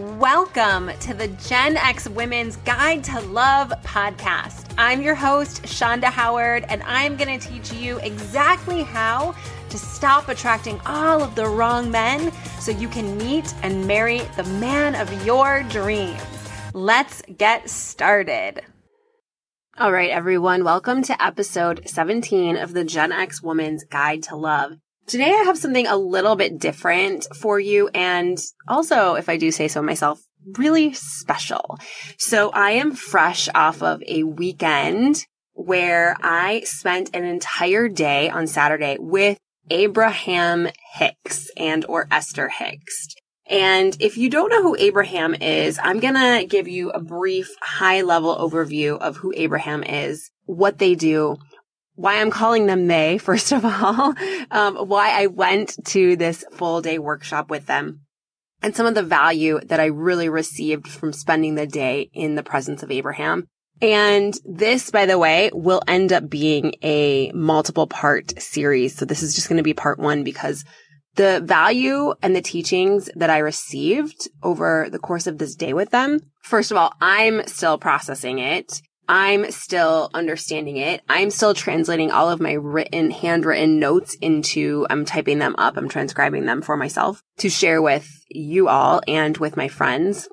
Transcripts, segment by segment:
Welcome to the Gen X Women's Guide to Love podcast. I'm your host, Shonda Howard, and I'm going to teach you exactly how to stop attracting all of the wrong men so you can meet and marry the man of your dreams. Let's get started. All right, everyone, welcome to episode 17 of the Gen X Woman's Guide to Love. Today I have something a little bit different for you and also, if I do say so myself, really special. So I am fresh off of a weekend where I spent an entire day on Saturday with Abraham Hicks and or Esther Hicks. And if you don't know who Abraham is, I'm going to give you a brief high level overview of who Abraham is, what they do, why I'm calling them they, first of all, um, why I went to this full day workshop with them and some of the value that I really received from spending the day in the presence of Abraham. And this, by the way, will end up being a multiple part series. So this is just going to be part one because the value and the teachings that I received over the course of this day with them, first of all, I'm still processing it. I'm still understanding it. I'm still translating all of my written, handwritten notes into, I'm typing them up. I'm transcribing them for myself to share with you all and with my friends.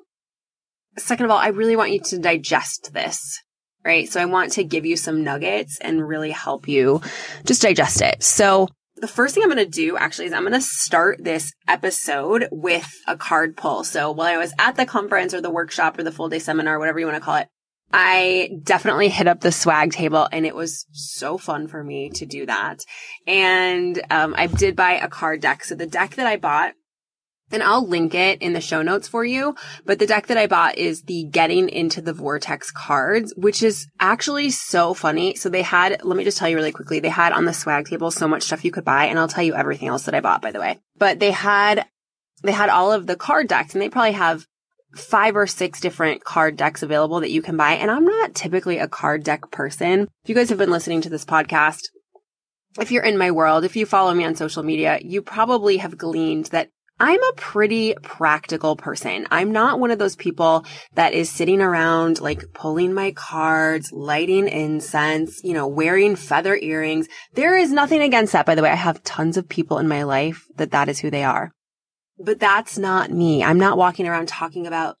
Second of all, I really want you to digest this, right? So I want to give you some nuggets and really help you just digest it. So the first thing I'm going to do actually is I'm going to start this episode with a card pull. So while I was at the conference or the workshop or the full day seminar, whatever you want to call it, I definitely hit up the swag table and it was so fun for me to do that. And um, I did buy a card deck. So the deck that I bought, and I'll link it in the show notes for you, but the deck that I bought is the Getting into the Vortex cards, which is actually so funny. So they had, let me just tell you really quickly, they had on the swag table so much stuff you could buy, and I'll tell you everything else that I bought, by the way. But they had they had all of the card decks and they probably have five or six different card decks available that you can buy. And I'm not typically a card deck person. If you guys have been listening to this podcast, if you're in my world, if you follow me on social media, you probably have gleaned that I'm a pretty practical person. I'm not one of those people that is sitting around like pulling my cards, lighting incense, you know, wearing feather earrings. There is nothing against that. By the way, I have tons of people in my life that that is who they are. But that's not me. I'm not walking around talking about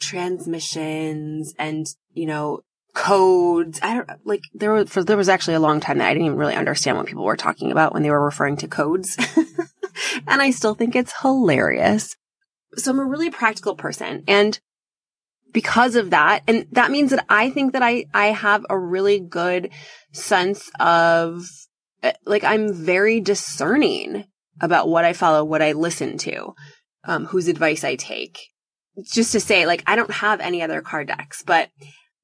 transmissions and, you know, codes. I don't like there was for, there was actually a long time that I didn't even really understand what people were talking about when they were referring to codes. and I still think it's hilarious. So I'm a really practical person and because of that, and that means that I think that I, I have a really good sense of, eh, like, I'm very discerning about what I follow, what I listen to, um, whose advice I take. Just to say, like, I don't have any other card decks, but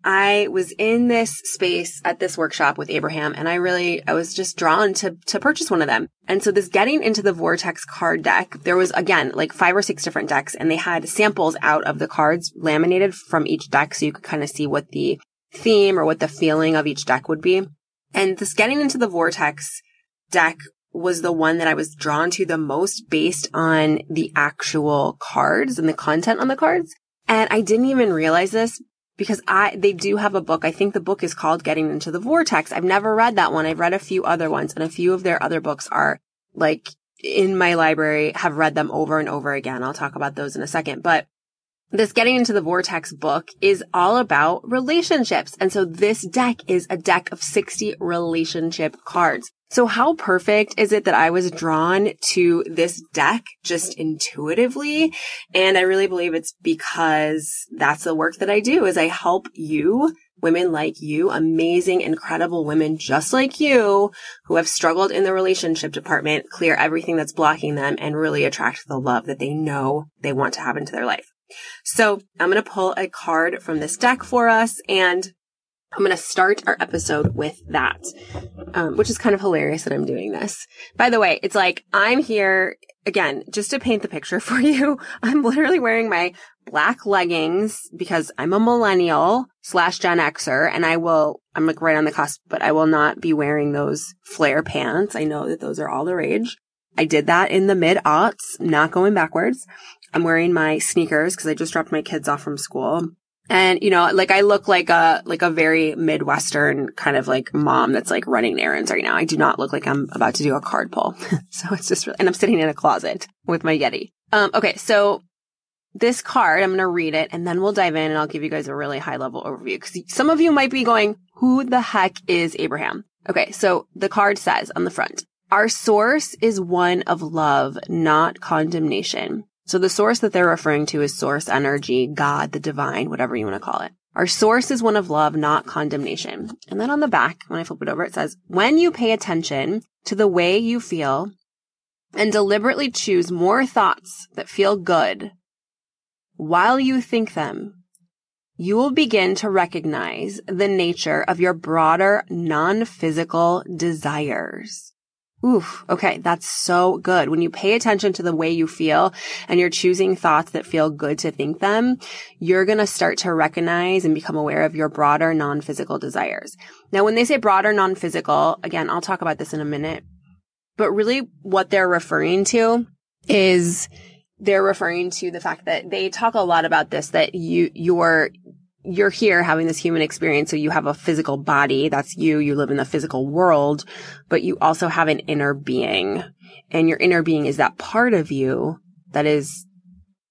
I was in this space at this workshop with Abraham and I really, I was just drawn to, to purchase one of them. And so this getting into the Vortex card deck, there was again, like five or six different decks and they had samples out of the cards laminated from each deck. So you could kind of see what the theme or what the feeling of each deck would be. And this getting into the Vortex deck was the one that I was drawn to the most based on the actual cards and the content on the cards. And I didn't even realize this because I, they do have a book. I think the book is called Getting into the Vortex. I've never read that one. I've read a few other ones and a few of their other books are like in my library, have read them over and over again. I'll talk about those in a second, but this getting into the vortex book is all about relationships. And so this deck is a deck of 60 relationship cards. So how perfect is it that I was drawn to this deck just intuitively? And I really believe it's because that's the work that I do is I help you women like you, amazing, incredible women just like you who have struggled in the relationship department, clear everything that's blocking them and really attract the love that they know they want to have into their life. So I'm going to pull a card from this deck for us and I'm going to start our episode with that, um, which is kind of hilarious that I'm doing this. By the way, it's like I'm here again, just to paint the picture for you. I'm literally wearing my black leggings because I'm a millennial slash Gen Xer and I will, I'm like right on the cusp, but I will not be wearing those flare pants. I know that those are all the rage. I did that in the mid aughts, not going backwards. I'm wearing my sneakers because I just dropped my kids off from school. And, you know, like I look like a, like a very Midwestern kind of like mom that's like running errands right now. I do not look like I'm about to do a card pull. so it's just, really, and I'm sitting in a closet with my Yeti. Um, okay. So this card, I'm going to read it and then we'll dive in and I'll give you guys a really high level overview because some of you might be going, who the heck is Abraham? Okay. So the card says on the front, our source is one of love, not condemnation. So the source that they're referring to is source energy, God, the divine, whatever you want to call it. Our source is one of love, not condemnation. And then on the back, when I flip it over, it says, when you pay attention to the way you feel and deliberately choose more thoughts that feel good while you think them, you will begin to recognize the nature of your broader non-physical desires. Oof. Okay. That's so good. When you pay attention to the way you feel and you're choosing thoughts that feel good to think them, you're going to start to recognize and become aware of your broader non-physical desires. Now, when they say broader non-physical, again, I'll talk about this in a minute, but really what they're referring to is they're referring to the fact that they talk a lot about this, that you, your, you're here having this human experience. So you have a physical body. That's you. You live in the physical world, but you also have an inner being and your inner being is that part of you that is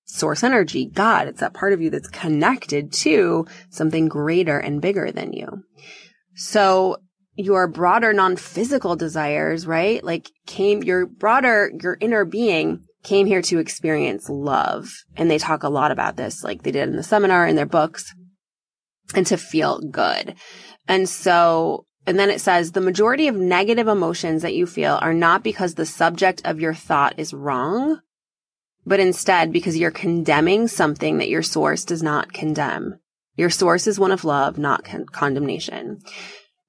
source energy, God. It's that part of you that's connected to something greater and bigger than you. So your broader non-physical desires, right? Like came your broader, your inner being came here to experience love. And they talk a lot about this, like they did in the seminar in their books and to feel good. And so, and then it says the majority of negative emotions that you feel are not because the subject of your thought is wrong, but instead because you're condemning something that your source does not condemn. Your source is one of love, not con- condemnation.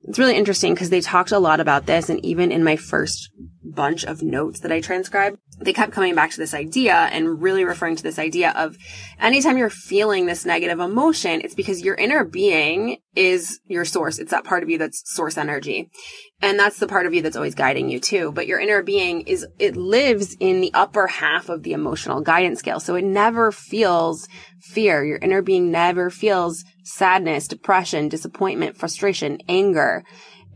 It's really interesting because they talked a lot about this. And even in my first bunch of notes that I transcribed, they kept coming back to this idea and really referring to this idea of anytime you're feeling this negative emotion, it's because your inner being is your source. It's that part of you that's source energy. And that's the part of you that's always guiding you too. But your inner being is, it lives in the upper half of the emotional guidance scale. So it never feels fear. Your inner being never feels sadness, depression, disappointment, frustration, anger.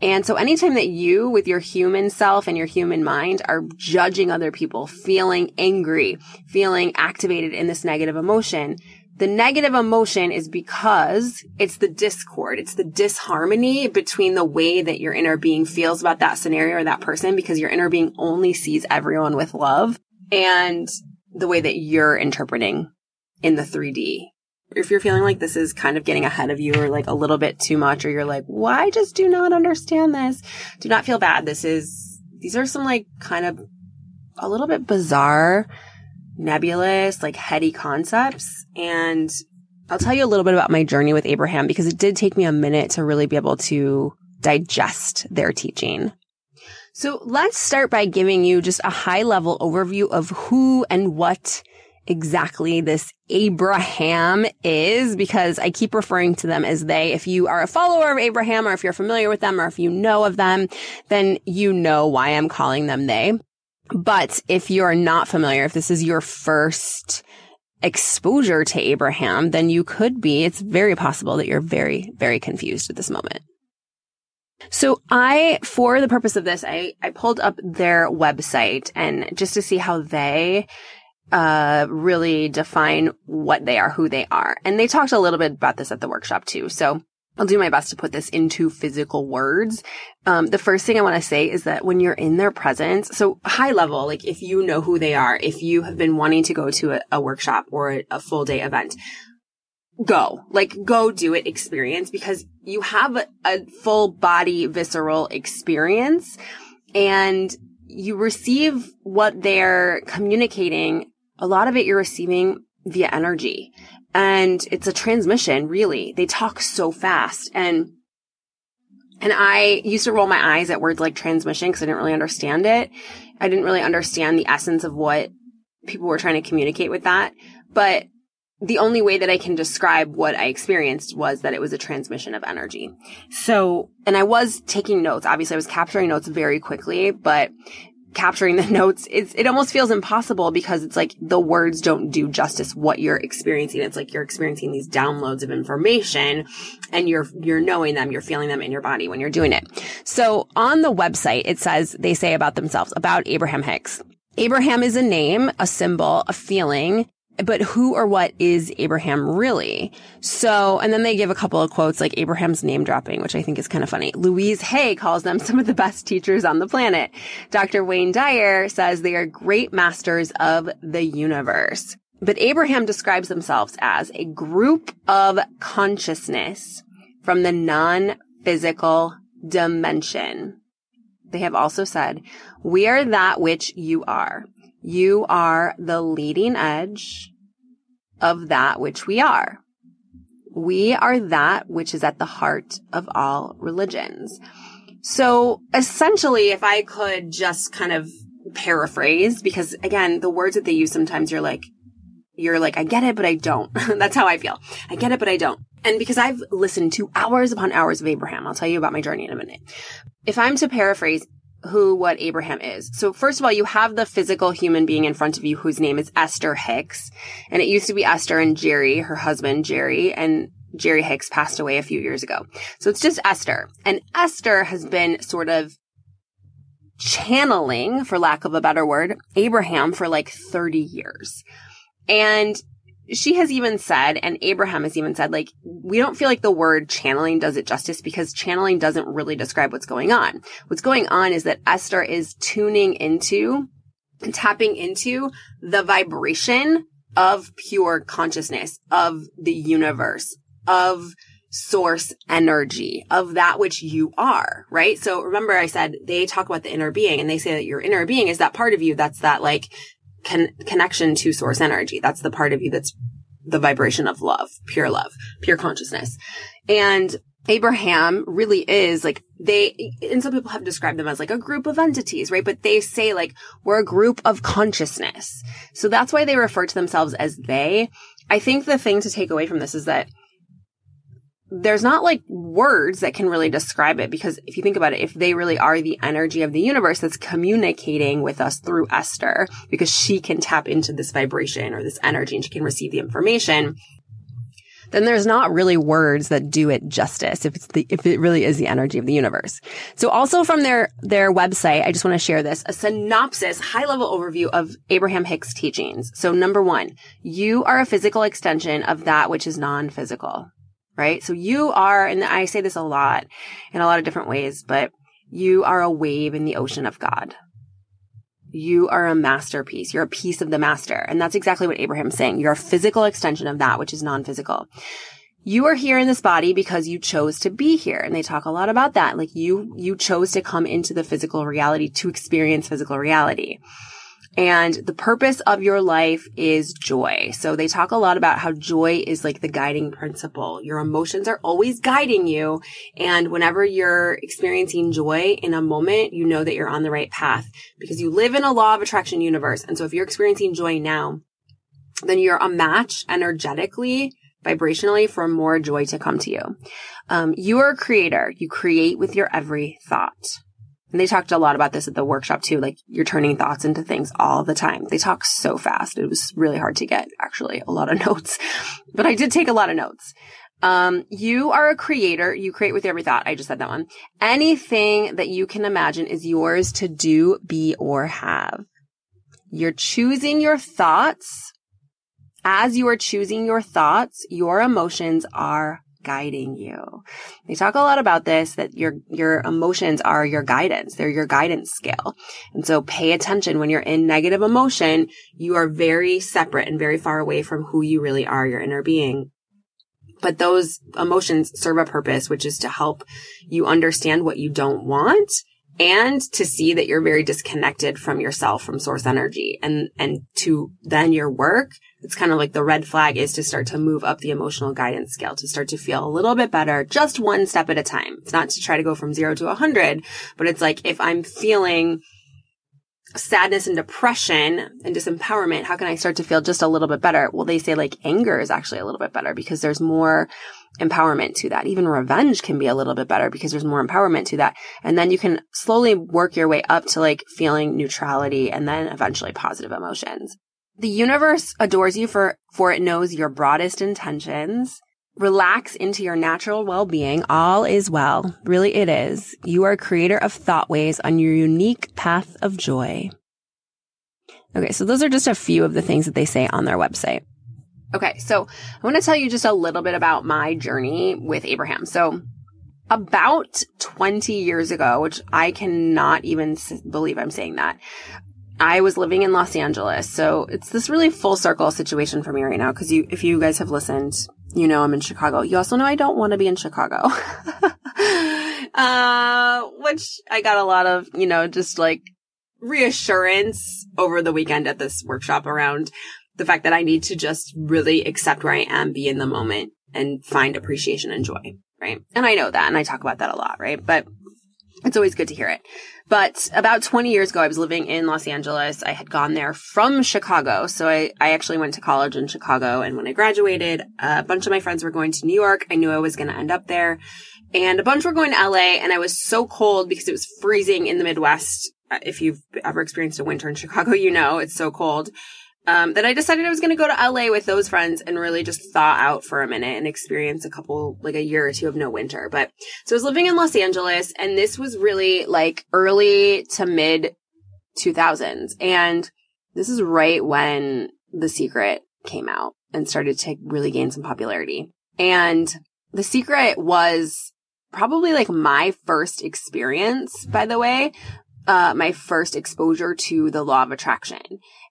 And so anytime that you with your human self and your human mind are judging other people, feeling angry, feeling activated in this negative emotion, the negative emotion is because it's the discord. It's the disharmony between the way that your inner being feels about that scenario or that person because your inner being only sees everyone with love and the way that you're interpreting in the 3D if you're feeling like this is kind of getting ahead of you or like a little bit too much, or you're like, why just do not understand this? Do not feel bad. This is, these are some like kind of a little bit bizarre, nebulous, like heady concepts. And I'll tell you a little bit about my journey with Abraham because it did take me a minute to really be able to digest their teaching. So let's start by giving you just a high level overview of who and what exactly this Abraham is because I keep referring to them as they. If you are a follower of Abraham or if you're familiar with them or if you know of them, then you know why I'm calling them they. But if you're not familiar, if this is your first exposure to Abraham, then you could be, it's very possible that you're very, very confused at this moment. So I, for the purpose of this, I, I pulled up their website and just to see how they uh, really define what they are, who they are. And they talked a little bit about this at the workshop too. So I'll do my best to put this into physical words. Um, the first thing I want to say is that when you're in their presence, so high level, like if you know who they are, if you have been wanting to go to a, a workshop or a, a full day event, go, like go do it experience because you have a, a full body visceral experience and you receive what they're communicating a lot of it you're receiving via energy. And it's a transmission really. They talk so fast. And and i used to roll my eyes at words like transmission because i didn't really understand it. I didn't really understand the essence of what people were trying to communicate with that. But the only way that I can describe what I experienced was that it was a transmission of energy. So, and I was taking notes. Obviously, I was capturing notes very quickly, but capturing the notes, it's, it almost feels impossible because it's like the words don't do justice what you're experiencing. It's like you're experiencing these downloads of information and you're, you're knowing them, you're feeling them in your body when you're doing it. So on the website, it says, they say about themselves, about Abraham Hicks. Abraham is a name, a symbol, a feeling, but who or what is Abraham really? So, and then they give a couple of quotes like Abraham's name dropping, which I think is kind of funny. Louise Hay calls them some of the best teachers on the planet. Dr. Wayne Dyer says they are great masters of the universe. But Abraham describes themselves as a group of consciousness from the non-physical dimension. They have also said, we are that which you are. You are the leading edge of that which we are. We are that which is at the heart of all religions. So essentially, if I could just kind of paraphrase, because again, the words that they use sometimes you're like, you're like, I get it, but I don't. That's how I feel. I get it, but I don't. And because I've listened to hours upon hours of Abraham, I'll tell you about my journey in a minute. If I'm to paraphrase, who what Abraham is. So first of all, you have the physical human being in front of you whose name is Esther Hicks. And it used to be Esther and Jerry, her husband Jerry, and Jerry Hicks passed away a few years ago. So it's just Esther. And Esther has been sort of channeling, for lack of a better word, Abraham for like 30 years. And she has even said, and Abraham has even said, like, we don't feel like the word channeling does it justice because channeling doesn't really describe what's going on. What's going on is that Esther is tuning into and tapping into the vibration of pure consciousness, of the universe, of source energy, of that which you are, right? So remember I said they talk about the inner being and they say that your inner being is that part of you that's that like con- connection to source energy. That's the part of you that's the vibration of love, pure love, pure consciousness. And Abraham really is like they, and some people have described them as like a group of entities, right? But they say like we're a group of consciousness. So that's why they refer to themselves as they. I think the thing to take away from this is that there's not like words that can really describe it because if you think about it, if they really are the energy of the universe that's communicating with us through Esther, because she can tap into this vibration or this energy and she can receive the information, then there's not really words that do it justice if it's the, if it really is the energy of the universe. So also from their, their website, I just want to share this, a synopsis, high level overview of Abraham Hicks teachings. So number one, you are a physical extension of that which is non-physical right? So you are, and I say this a lot in a lot of different ways, but you are a wave in the ocean of God. You are a masterpiece. You're a piece of the master. And that's exactly what Abraham's saying. You're a physical extension of that which is non-physical. You are here in this body because you chose to be here. And they talk a lot about that. Like you, you chose to come into the physical reality to experience physical reality. And the purpose of your life is joy. So they talk a lot about how joy is like the guiding principle. Your emotions are always guiding you. And whenever you're experiencing joy in a moment, you know that you're on the right path because you live in a law of attraction universe. And so if you're experiencing joy now, then you're a match energetically vibrationally for more joy to come to you. Um, you are a creator. You create with your every thought. And they talked a lot about this at the workshop too. Like you're turning thoughts into things all the time. They talk so fast. It was really hard to get actually a lot of notes, but I did take a lot of notes. Um, you are a creator. You create with every thought. I just said that one. Anything that you can imagine is yours to do, be, or have. You're choosing your thoughts. As you are choosing your thoughts, your emotions are guiding you. They talk a lot about this, that your, your emotions are your guidance. They're your guidance scale. And so pay attention when you're in negative emotion, you are very separate and very far away from who you really are, your inner being. But those emotions serve a purpose, which is to help you understand what you don't want and to see that you're very disconnected from yourself, from source energy and, and to then your work it's kind of like the red flag is to start to move up the emotional guidance scale to start to feel a little bit better, just one step at a time. It's not to try to go from zero to a hundred, but it's like if I'm feeling sadness and depression and disempowerment, how can I start to feel just a little bit better? Well, they say like anger is actually a little bit better because there's more empowerment to that. Even revenge can be a little bit better because there's more empowerment to that. And then you can slowly work your way up to like feeling neutrality and then eventually positive emotions. The universe adores you for, for it knows your broadest intentions. Relax into your natural well-being. All is well. Really it is. You are creator of thought ways on your unique path of joy. Okay. So those are just a few of the things that they say on their website. Okay. So I want to tell you just a little bit about my journey with Abraham. So about 20 years ago, which I cannot even believe I'm saying that, I was living in Los Angeles. So it's this really full circle situation for me right now. Cause you, if you guys have listened, you know I'm in Chicago. You also know I don't want to be in Chicago. uh, which I got a lot of, you know, just like reassurance over the weekend at this workshop around the fact that I need to just really accept where I am, be in the moment and find appreciation and joy. Right. And I know that and I talk about that a lot. Right. But it's always good to hear it. But about 20 years ago, I was living in Los Angeles. I had gone there from Chicago. So I, I actually went to college in Chicago. And when I graduated, a bunch of my friends were going to New York. I knew I was going to end up there. And a bunch were going to LA. And I was so cold because it was freezing in the Midwest. Uh, if you've ever experienced a winter in Chicago, you know it's so cold um, that I decided I was going to go to LA with those friends and really just thaw out for a minute and experience a couple, like a year or two of no winter. But so I was living in Los Angeles and this was really like early to mid 2000s. And this is right when The Secret came out and started to really gain some popularity. And The Secret was probably like my first experience, by the way, uh, my first exposure to the law of attraction.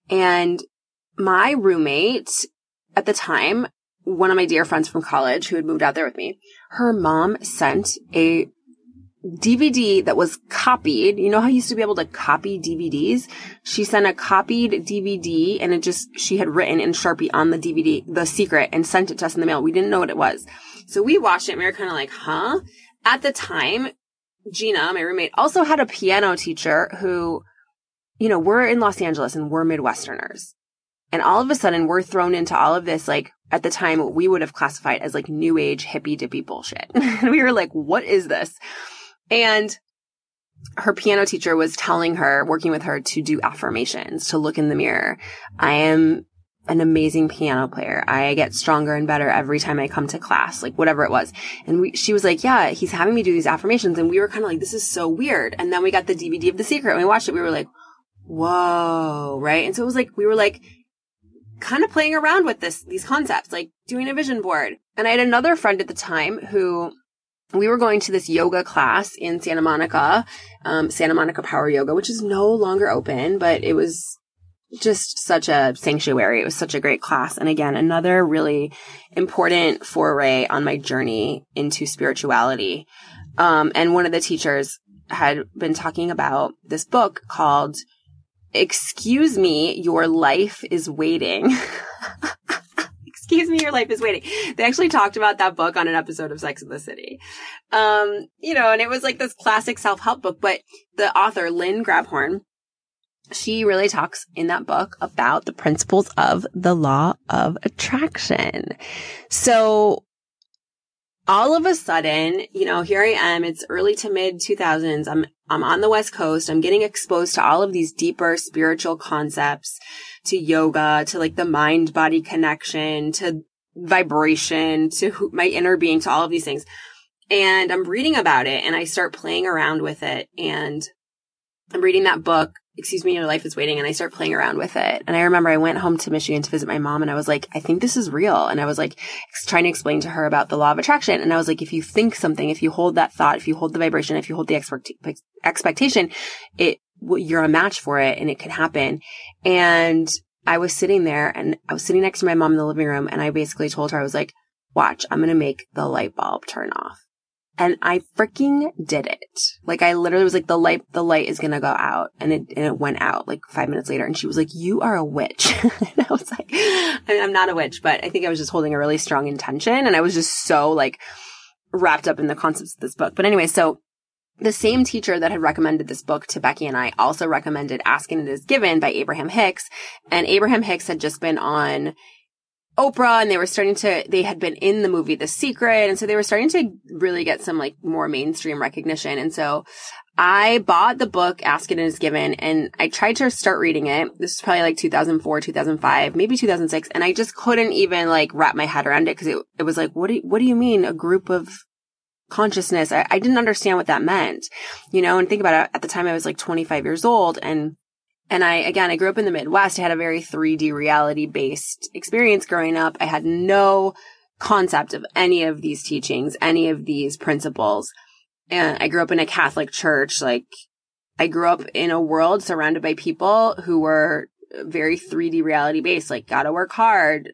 And my roommate at the time, one of my dear friends from college who had moved out there with me, her mom sent a DVD that was copied. You know how you used to be able to copy DVDs? She sent a copied DVD and it just, she had written in Sharpie on the DVD, The Secret and sent it to us in the mail. We didn't know what it was. So we watched it and we were kind of like, huh? At the time, Gina, my roommate, also had a piano teacher who, you know, we're in Los Angeles and we're Midwesterners. And all of a sudden we're thrown into all of this, like at the time we would have classified as like new age hippy dippy bullshit. and we were like, what is this? And her piano teacher was telling her, working with her to do affirmations, to look in the mirror. I am an amazing piano player. I get stronger and better every time I come to class, like whatever it was. And we, she was like, yeah, he's having me do these affirmations. And we were kind of like, this is so weird. And then we got the DVD of The Secret and we watched it. We were like, whoa, right? And so it was like, we were like, kind of playing around with this, these concepts, like doing a vision board. And I had another friend at the time who we were going to this yoga class in Santa Monica, um, Santa Monica Power Yoga, which is no longer open, but it was just such a sanctuary. It was such a great class. And again, another really important foray on my journey into spirituality. Um, and one of the teachers had been talking about this book called excuse me, your life is waiting. excuse me, your life is waiting. They actually talked about that book on an episode of Sex and the City. Um, you know, and it was like this classic self-help book, but the author, Lynn Grabhorn, she really talks in that book about the principles of the law of attraction. So all of a sudden, you know, here I am. It's early to mid 2000s. I'm, I'm on the West Coast. I'm getting exposed to all of these deeper spiritual concepts, to yoga, to like the mind body connection, to vibration, to my inner being, to all of these things. And I'm reading about it and I start playing around with it. And I'm reading that book excuse me, your life is waiting. And I start playing around with it. And I remember I went home to Michigan to visit my mom and I was like, I think this is real. And I was like trying to explain to her about the law of attraction. And I was like, if you think something, if you hold that thought, if you hold the vibration, if you hold the expect- expectation, it, you're a match for it and it can happen. And I was sitting there and I was sitting next to my mom in the living room and I basically told her, I was like, watch, I'm going to make the light bulb turn off. And I freaking did it. Like I literally was like, the light, the light is gonna go out. And it, and it went out like five minutes later. And she was like, you are a witch. and I was like, I mean, I'm not a witch, but I think I was just holding a really strong intention. And I was just so like wrapped up in the concepts of this book. But anyway, so the same teacher that had recommended this book to Becky and I also recommended Ask and It Is Given by Abraham Hicks. And Abraham Hicks had just been on Oprah and they were starting to, they had been in the movie The Secret. And so they were starting to really get some like more mainstream recognition. And so I bought the book Ask It and It Is Given and I tried to start reading it. This is probably like 2004, 2005, maybe 2006. And I just couldn't even like wrap my head around it because it, it was like, what do you, what do you mean a group of consciousness? I, I didn't understand what that meant, you know, and think about it. At the time I was like 25 years old and and I, again, I grew up in the Midwest. I had a very 3D reality based experience growing up. I had no concept of any of these teachings, any of these principles. And I grew up in a Catholic church. Like I grew up in a world surrounded by people who were very 3D reality based, like gotta work hard.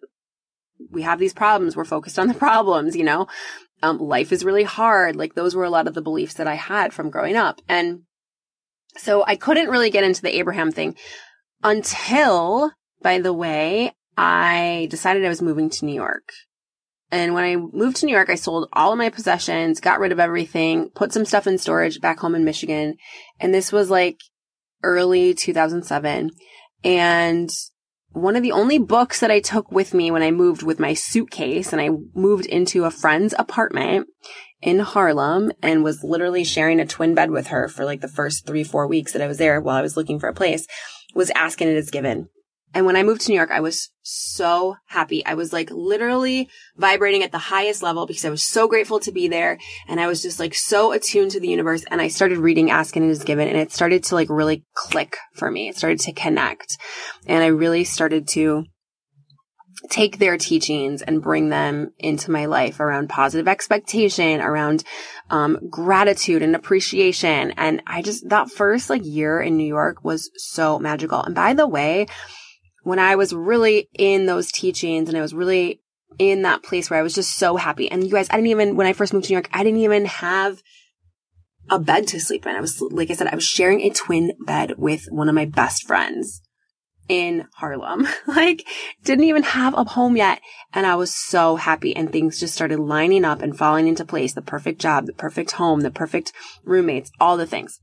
We have these problems. We're focused on the problems, you know? Um, life is really hard. Like those were a lot of the beliefs that I had from growing up. And so I couldn't really get into the Abraham thing until, by the way, I decided I was moving to New York. And when I moved to New York, I sold all of my possessions, got rid of everything, put some stuff in storage back home in Michigan. And this was like early 2007. And one of the only books that I took with me when I moved with my suitcase and I moved into a friend's apartment in Harlem and was literally sharing a twin bed with her for like the first three, four weeks that I was there while I was looking for a place was ask and it is given. And when I moved to New York, I was so happy. I was like literally vibrating at the highest level because I was so grateful to be there. And I was just like so attuned to the universe. And I started reading Ask and It Is Given and it started to like really click for me. It started to connect. And I really started to take their teachings and bring them into my life around positive expectation, around um, gratitude and appreciation. And I just, that first like year in New York was so magical. And by the way, when I was really in those teachings and I was really in that place where I was just so happy. And you guys, I didn't even, when I first moved to New York, I didn't even have a bed to sleep in. I was, like I said, I was sharing a twin bed with one of my best friends in Harlem. like, didn't even have a home yet. And I was so happy and things just started lining up and falling into place. The perfect job, the perfect home, the perfect roommates, all the things.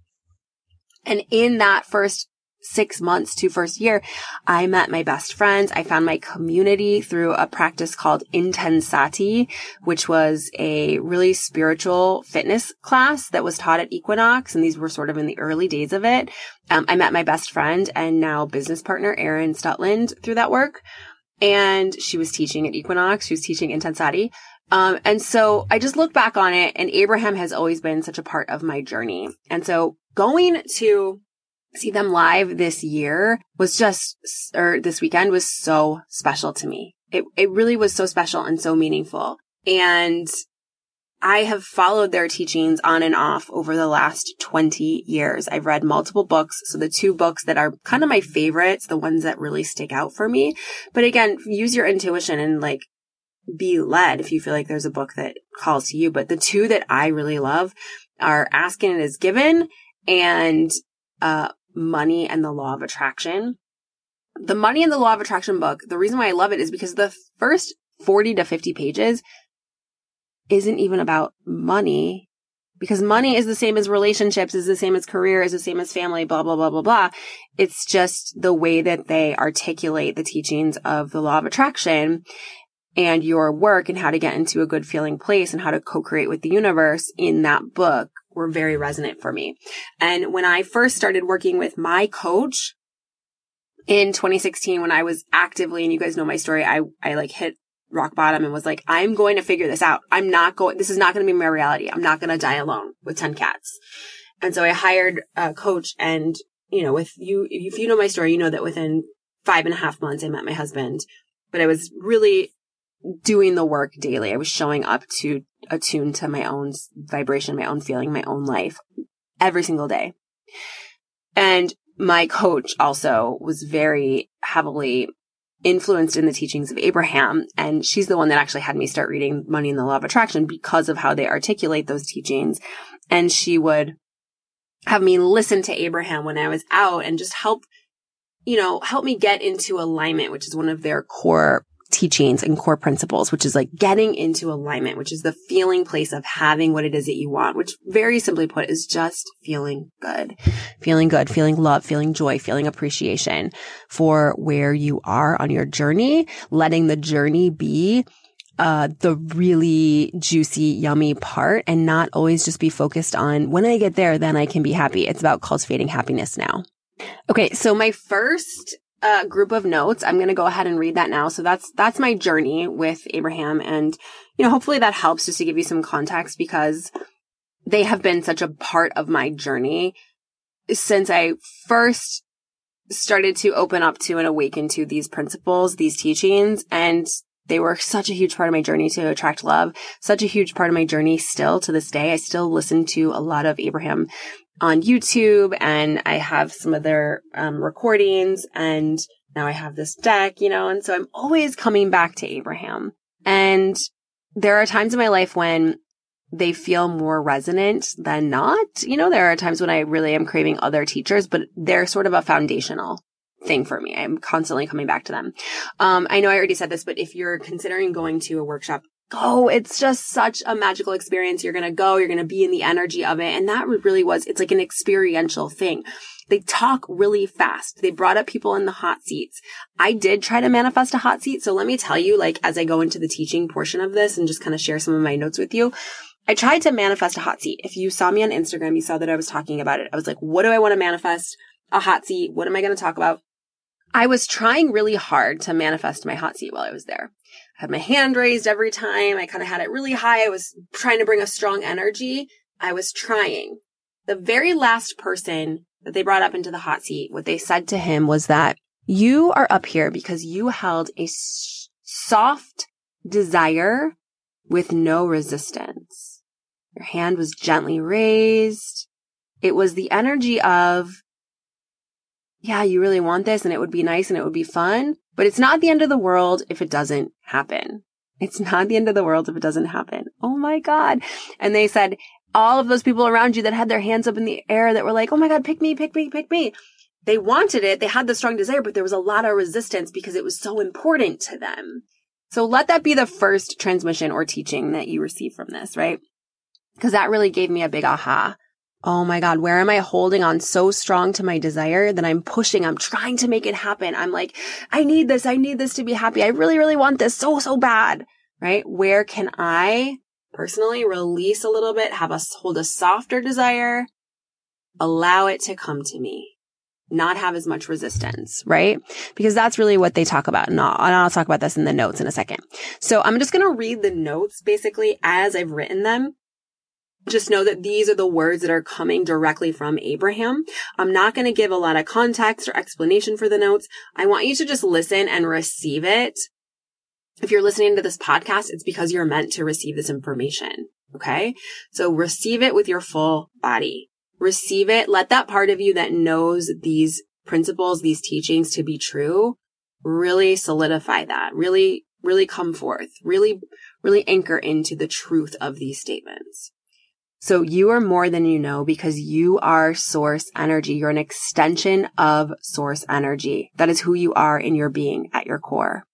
And in that first six months to first year, I met my best friends. I found my community through a practice called Intensati, which was a really spiritual fitness class that was taught at Equinox. And these were sort of in the early days of it. Um, I met my best friend and now business partner, Erin Stutland, through that work. And she was teaching at Equinox. She was teaching Intensati. Um, and so I just look back on it and Abraham has always been such a part of my journey. And so going to see them live this year was just, or this weekend was so special to me. It, it really was so special and so meaningful. And I have followed their teachings on and off over the last 20 years. I've read multiple books. So the two books that are kind of my favorites, the ones that really stick out for me. But again, use your intuition and like be led if you feel like there's a book that calls to you. But the two that I really love are Ask and It Is Given and uh, Money and the Law of Attraction. The Money and the Law of Attraction book, the reason why I love it is because the first 40 to 50 pages isn't even about money because money is the same as relationships, is the same as career, is the same as family, blah, blah, blah, blah, blah. It's just the way that they articulate the teachings of the law of attraction and your work and how to get into a good feeling place and how to co-create with the universe in that book were very resonant for me. And when I first started working with my coach in 2016, when I was actively, and you guys know my story, I, I like hit rock bottom and was like, I'm going to figure this out. I'm not going, this is not going to be my reality. I'm not going to die alone with 10 cats. And so I hired a coach and, you know, with you, if you know my story, you know that within five and a half months, I met my husband, but I was really doing the work daily. I was showing up to attune to my own vibration, my own feeling, my own life every single day. And my coach also was very heavily influenced in the teachings of Abraham. And she's the one that actually had me start reading Money and the Law of Attraction because of how they articulate those teachings. And she would have me listen to Abraham when I was out and just help, you know, help me get into alignment, which is one of their core teachings and core principles, which is like getting into alignment, which is the feeling place of having what it is that you want, which very simply put is just feeling good, feeling good, feeling love, feeling joy, feeling appreciation for where you are on your journey, letting the journey be uh, the really juicy, yummy part and not always just be focused on when I get there, then I can be happy. It's about cultivating happiness now. Okay. So my first uh, group of notes. I'm going to go ahead and read that now. So that's, that's my journey with Abraham. And, you know, hopefully that helps just to give you some context because they have been such a part of my journey since I first started to open up to and awaken to these principles, these teachings. And they were such a huge part of my journey to attract love, such a huge part of my journey still to this day. I still listen to a lot of Abraham on YouTube and I have some of their um, recordings and now I have this deck, you know, and so I'm always coming back to Abraham. And there are times in my life when they feel more resonant than not. You know, there are times when I really am craving other teachers, but they're sort of a foundational thing for me. I'm constantly coming back to them. Um, I know I already said this, but if you're considering going to a workshop, go. It's just such a magical experience. You're going to go, you're going to be in the energy of it. And that really was, it's like an experiential thing. They talk really fast. They brought up people in the hot seats. I did try to manifest a hot seat. So let me tell you, like, as I go into the teaching portion of this and just kind of share some of my notes with you, I tried to manifest a hot seat. If you saw me on Instagram, you saw that I was talking about it. I was like, what do I want to manifest? A hot seat. What am I going to talk about? I was trying really hard to manifest my hot seat while I was there I had my hand raised every time. I kind of had it really high. I was trying to bring a strong energy. I was trying. The very last person that they brought up into the hot seat, what they said to him was that you are up here because you held a s- soft desire with no resistance. Your hand was gently raised. It was the energy of, yeah, you really want this and it would be nice and it would be fun, but it's not the end of the world if it doesn't happen. It's not the end of the world if it doesn't happen. Oh my God. And they said, all of those people around you that had their hands up in the air that were like, oh my God, pick me, pick me, pick me. They wanted it. They had the strong desire, but there was a lot of resistance because it was so important to them. So let that be the first transmission or teaching that you receive from this, right? Because that really gave me a big aha oh my God, where am I holding on so strong to my desire that I'm pushing? I'm trying to make it happen. I'm like, I need this. I need this to be happy. I really, really want this so, so bad. Right? Where can I personally release a little bit, have us hold a softer desire, allow it to come to me? Not have as much resistance, right? Because that's really what they talk about. And I'll, and I'll talk about this in the notes in a second. So I'm just going to read the notes basically as I've written them just know that these are the words that are coming directly from Abraham. I'm not going to give a lot of context or explanation for the notes. I want you to just listen and receive it. If you're listening to this podcast, it's because you're meant to receive this information. Okay. So receive it with your full body. Receive it. Let that part of you that knows these principles, these teachings to be true, really solidify that. Really, really come forth. Really, really anchor into the truth of these statements. So you are more than you know because you are source energy. You're an extension of source energy. That is who you are in your being at your core.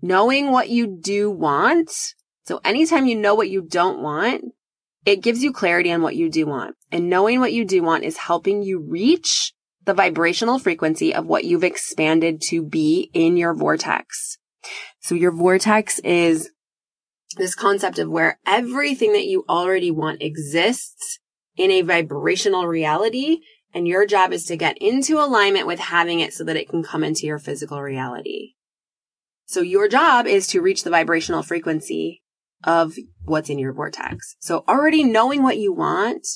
Knowing what you do want. So anytime you know what you don't want, it gives you clarity on what you do want. And knowing what you do want is helping you reach the vibrational frequency of what you've expanded to be in your vortex. So your vortex is this concept of where everything that you already want exists in a vibrational reality. And your job is to get into alignment with having it so that it can come into your physical reality. So your job is to reach the vibrational frequency of what's in your vortex. So already knowing what you want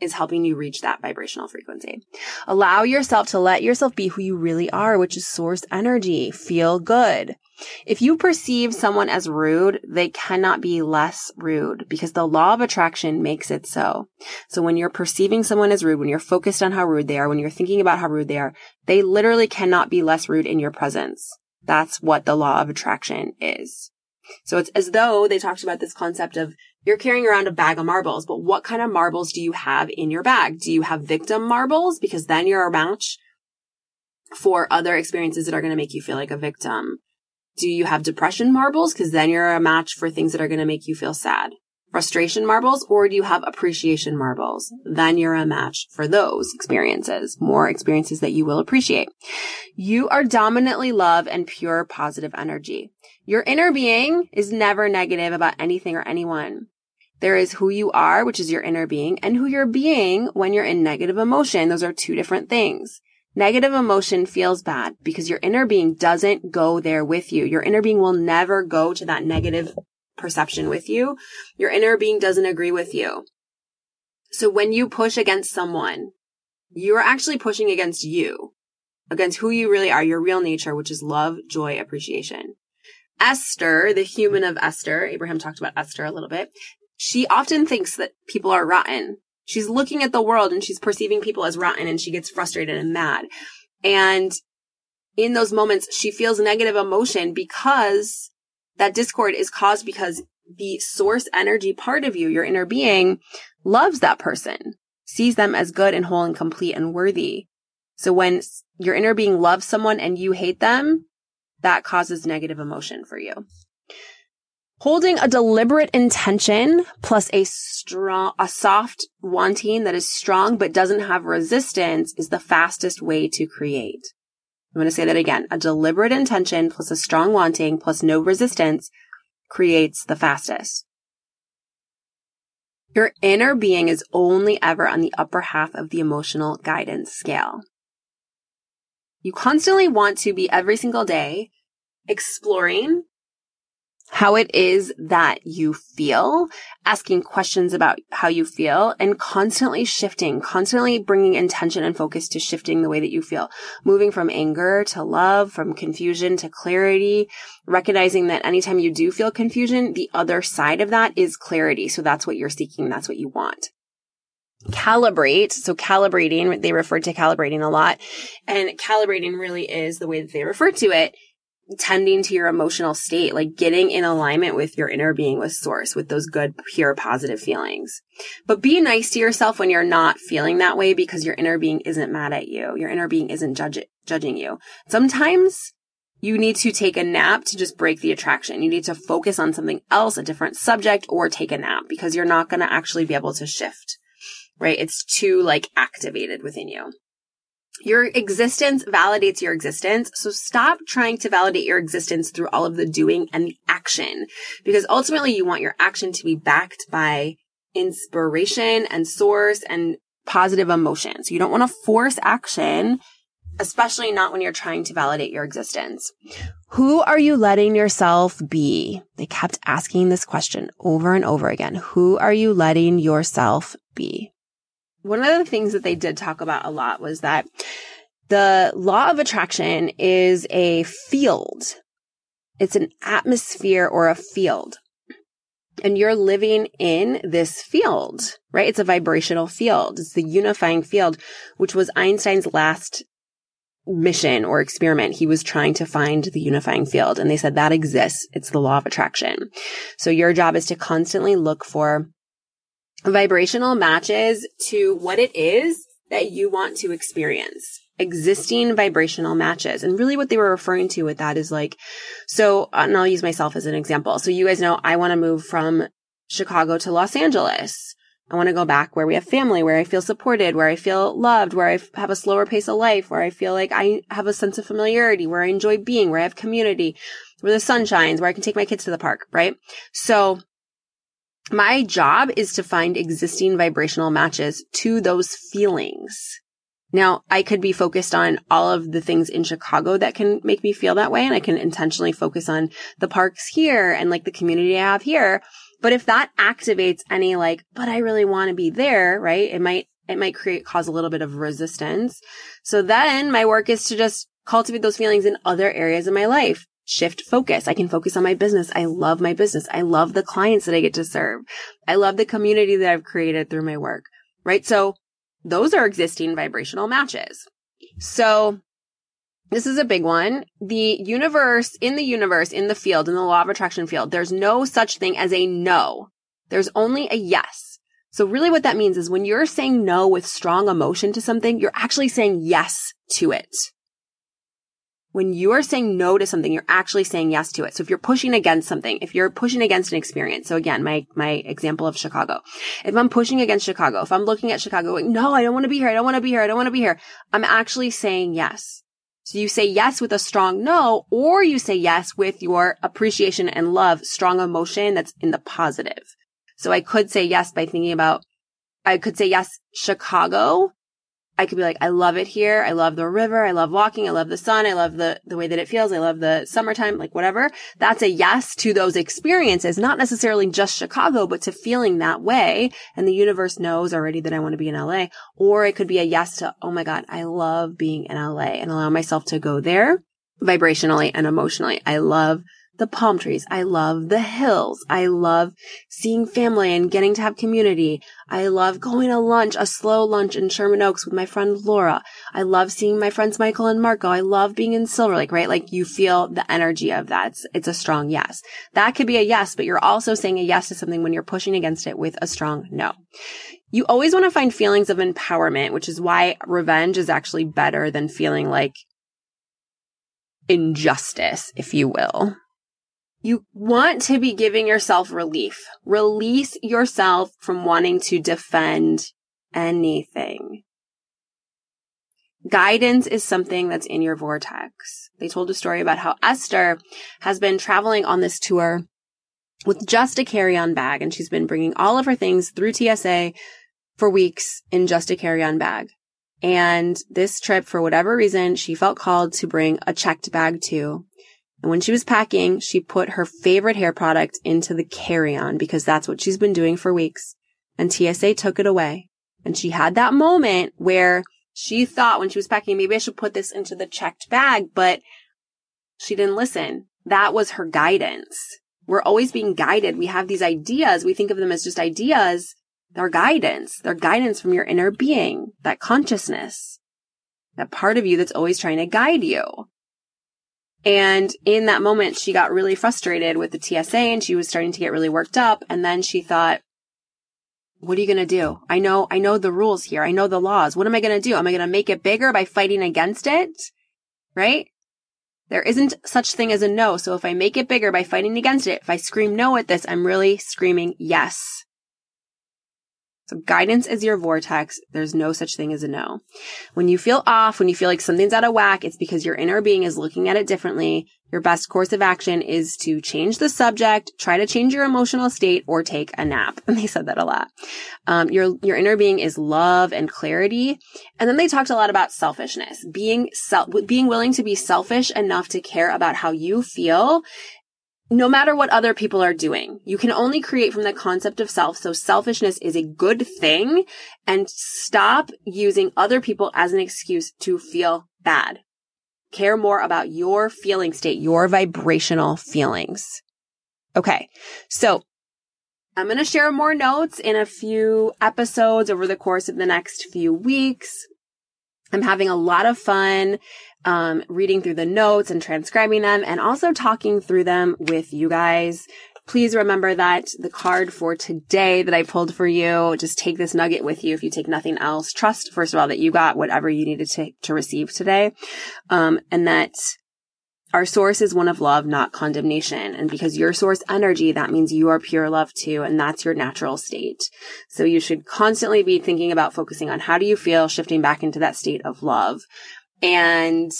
is helping you reach that vibrational frequency. Allow yourself to let yourself be who you really are, which is source energy. Feel good. If you perceive someone as rude, they cannot be less rude because the law of attraction makes it so. So when you're perceiving someone as rude, when you're focused on how rude they are, when you're thinking about how rude they are, they literally cannot be less rude in your presence. That's what the law of attraction is. So it's as though they talked about this concept of you're carrying around a bag of marbles, but what kind of marbles do you have in your bag? Do you have victim marbles? Because then you're a match for other experiences that are going to make you feel like a victim. Do you have depression marbles? Because then you're a match for things that are going to make you feel sad. Frustration marbles, or do you have appreciation marbles? Then you're a match for those experiences, more experiences that you will appreciate. You are dominantly love and pure positive energy. Your inner being is never negative about anything or anyone. There is who you are, which is your inner being, and who you're being when you're in negative emotion. Those are two different things. Negative emotion feels bad because your inner being doesn't go there with you. Your inner being will never go to that negative perception with you. Your inner being doesn't agree with you. So when you push against someone, you're actually pushing against you, against who you really are, your real nature, which is love, joy, appreciation. Esther, the human of Esther, Abraham talked about Esther a little bit. She often thinks that people are rotten She's looking at the world and she's perceiving people as rotten and she gets frustrated and mad. And in those moments, she feels negative emotion because that discord is caused because the source energy part of you, your inner being, loves that person, sees them as good and whole and complete and worthy. So when your inner being loves someone and you hate them, that causes negative emotion for you. Holding a deliberate intention plus a strong, a soft wanting that is strong but doesn't have resistance is the fastest way to create. I'm going to say that again. A deliberate intention plus a strong wanting plus no resistance creates the fastest. Your inner being is only ever on the upper half of the emotional guidance scale. You constantly want to be every single day exploring how it is that you feel, asking questions about how you feel and constantly shifting, constantly bringing intention and focus to shifting the way that you feel, moving from anger to love, from confusion to clarity, recognizing that anytime you do feel confusion, the other side of that is clarity. So that's what you're seeking. That's what you want calibrate. So calibrating, they refer to calibrating a lot and calibrating really is the way that they refer to it tending to your emotional state, like getting in alignment with your inner being, with source, with those good, pure, positive feelings. But be nice to yourself when you're not feeling that way because your inner being isn't mad at you. Your inner being isn't judge- judging you. Sometimes you need to take a nap to just break the attraction. You need to focus on something else, a different subject, or take a nap because you're not going to actually be able to shift, right? It's too like activated within you. Your existence validates your existence. So stop trying to validate your existence through all of the doing and the action because ultimately you want your action to be backed by inspiration and source and positive emotions. You don't want to force action, especially not when you're trying to validate your existence. Who are you letting yourself be? They kept asking this question over and over again. Who are you letting yourself be? One of the things that they did talk about a lot was that the law of attraction is a field. It's an atmosphere or a field. And you're living in this field, right? It's a vibrational field. It's the unifying field, which was Einstein's last mission or experiment. He was trying to find the unifying field and they said that exists. It's the law of attraction. So your job is to constantly look for vibrational matches to what it is that you want to experience existing vibrational matches. And really what they were referring to with that is like, so, uh, and I'll use myself as an example. So you guys know I want to move from Chicago to Los Angeles. I want to go back where we have family, where I feel supported, where I feel loved, where I have a slower pace of life, where I feel like I have a sense of familiarity, where I enjoy being, where I have community, where the sun shines, where I can take my kids to the park, right? So my job is to find existing vibrational matches to those feelings. Now, I could be focused on all of the things in Chicago that can make me feel that way. And I can intentionally focus on the parks here and like the community I have here. But if that activates any like, but I really want to be there, right? It might, it might create, cause a little bit of resistance. So then my work is to just cultivate those feelings in other areas of my life shift focus. I can focus on my business. I love my business. I love the clients that I get to serve. I love the community that I've created through my work, right? So those are existing vibrational matches. So this is a big one. The universe, in the universe, in the field, in the law of attraction field, there's no such thing as a no. There's only a yes. So really what that means is when you're saying no with strong emotion to something, you're actually saying yes to it. When you are saying no to something, you're actually saying yes to it. So if you're pushing against something, if you're pushing against an experience, so again, my, my example of Chicago, if I'm pushing against Chicago, if I'm looking at Chicago going, no, I don't want to be here. I don't want to be here. I don't want to be here. I'm actually saying yes. So you say yes with a strong no, or you say yes with your appreciation and love, strong emotion that's in the positive. So I could say yes by thinking about, I could say yes, Chicago, I could be like, I love it here. I love the river. I love walking. I love the sun. I love the, the way that it feels. I love the summertime, like whatever. That's a yes to those experiences, not necessarily just Chicago, but to feeling that way. And the universe knows already that I want to be in LA. Or it could be a yes to, oh my God, I love being in LA and allow myself to go there vibrationally and emotionally. I love the palm trees. I love the hills. I love seeing family and getting to have community. I love going to lunch, a slow lunch in Sherman Oaks with my friend Laura. I love seeing my friends Michael and Marco. I love being in Silver Lake, right? Like you feel the energy of that. It's, it's a strong yes. That could be a yes, but you're also saying a yes to something when you're pushing against it with a strong no. You always want to find feelings of empowerment, which is why revenge is actually better than feeling like injustice, if you will. You want to be giving yourself relief. Release yourself from wanting to defend anything. Guidance is something that's in your vortex. They told a story about how Esther has been traveling on this tour with just a carry-on bag and she's been bringing all of her things through TSA for weeks in just a carry-on bag. And this trip, for whatever reason, she felt called to bring a checked bag too. And when she was packing, she put her favorite hair product into the carry-on because that's what she's been doing for weeks. And TSA took it away. And she had that moment where she thought when she was packing, maybe I should put this into the checked bag, but she didn't listen. That was her guidance. We're always being guided. We have these ideas. We think of them as just ideas. They're guidance. They're guidance from your inner being, that consciousness, that part of you that's always trying to guide you. And in that moment, she got really frustrated with the TSA and she was starting to get really worked up. And then she thought, what are you going to do? I know, I know the rules here. I know the laws. What am I going to do? Am I going to make it bigger by fighting against it? Right? There isn't such thing as a no. So if I make it bigger by fighting against it, if I scream no at this, I'm really screaming yes. So guidance is your vortex. There's no such thing as a no. When you feel off, when you feel like something's out of whack, it's because your inner being is looking at it differently. Your best course of action is to change the subject, try to change your emotional state, or take a nap. And they said that a lot. Um, your your inner being is love and clarity. And then they talked a lot about selfishness, being self, being willing to be selfish enough to care about how you feel no matter what other people are doing. You can only create from the concept of self. So selfishness is a good thing and stop using other people as an excuse to feel bad. Care more about your feeling state, your vibrational feelings. Okay. So I'm going to share more notes in a few episodes over the course of the next few weeks. I'm having a lot of fun um, reading through the notes and transcribing them and also talking through them with you guys. Please remember that the card for today that I pulled for you, just take this nugget with you if you take nothing else. Trust, first of all, that you got whatever you needed to, to receive today. Um, and that our source is one of love, not condemnation. And because your source energy, that means you are pure love too. And that's your natural state. So you should constantly be thinking about focusing on how do you feel, shifting back into that state of love. And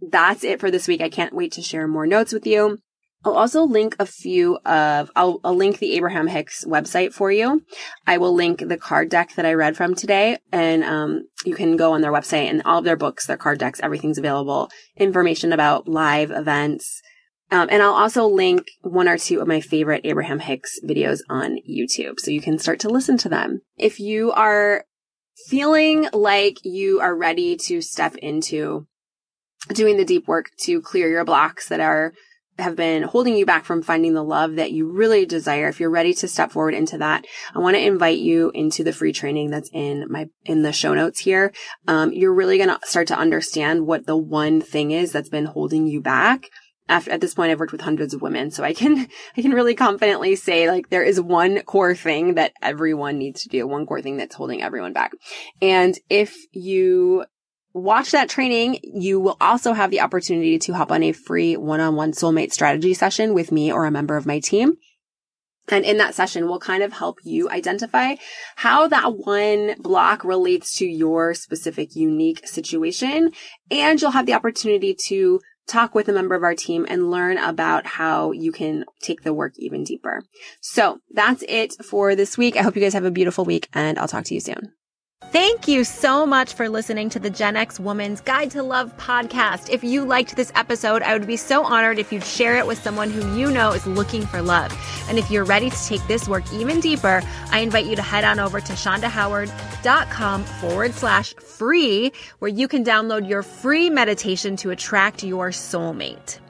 that's it for this week. I can't wait to share more notes with you. I'll also link a few of, I'll, I'll, link the Abraham Hicks website for you. I will link the card deck that I read from today and, um, you can go on their website and all of their books, their card decks, everything's available. Information about live events. Um, and I'll also link one or two of my favorite Abraham Hicks videos on YouTube so you can start to listen to them. If you are feeling like you are ready to step into doing the deep work to clear your blocks that are have been holding you back from finding the love that you really desire. If you're ready to step forward into that i want to invite you into the free training that's in my in the show notes here. Um, you're really going to start to understand what the one thing is that's been holding you back. After, at this point, I've worked with hundreds of women, so I can, I can really confidently say like there is one core thing that everyone needs to do, one core thing that's holding everyone back. And if you watch that training, you will also have the opportunity to hop on a free one-on-one soulmate strategy session with me or a member of my team. And in that session, we'll kind of help you identify how that one block relates to your specific unique situation. And you'll have the opportunity to talk with a member of our team and learn about how you can take the work even deeper. So that's it for this week. I hope you guys have a beautiful week and I'll talk to you soon. Thank you so much for listening to the Gen X Woman's Guide to Love podcast. If you liked this episode, I would be so honored if you'd share it with someone who you know is looking for love. And if you're ready to take this work even deeper, I invite you to head on over to shondahoward.com forward slash free, where you can download your free meditation to attract your soulmate.